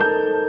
you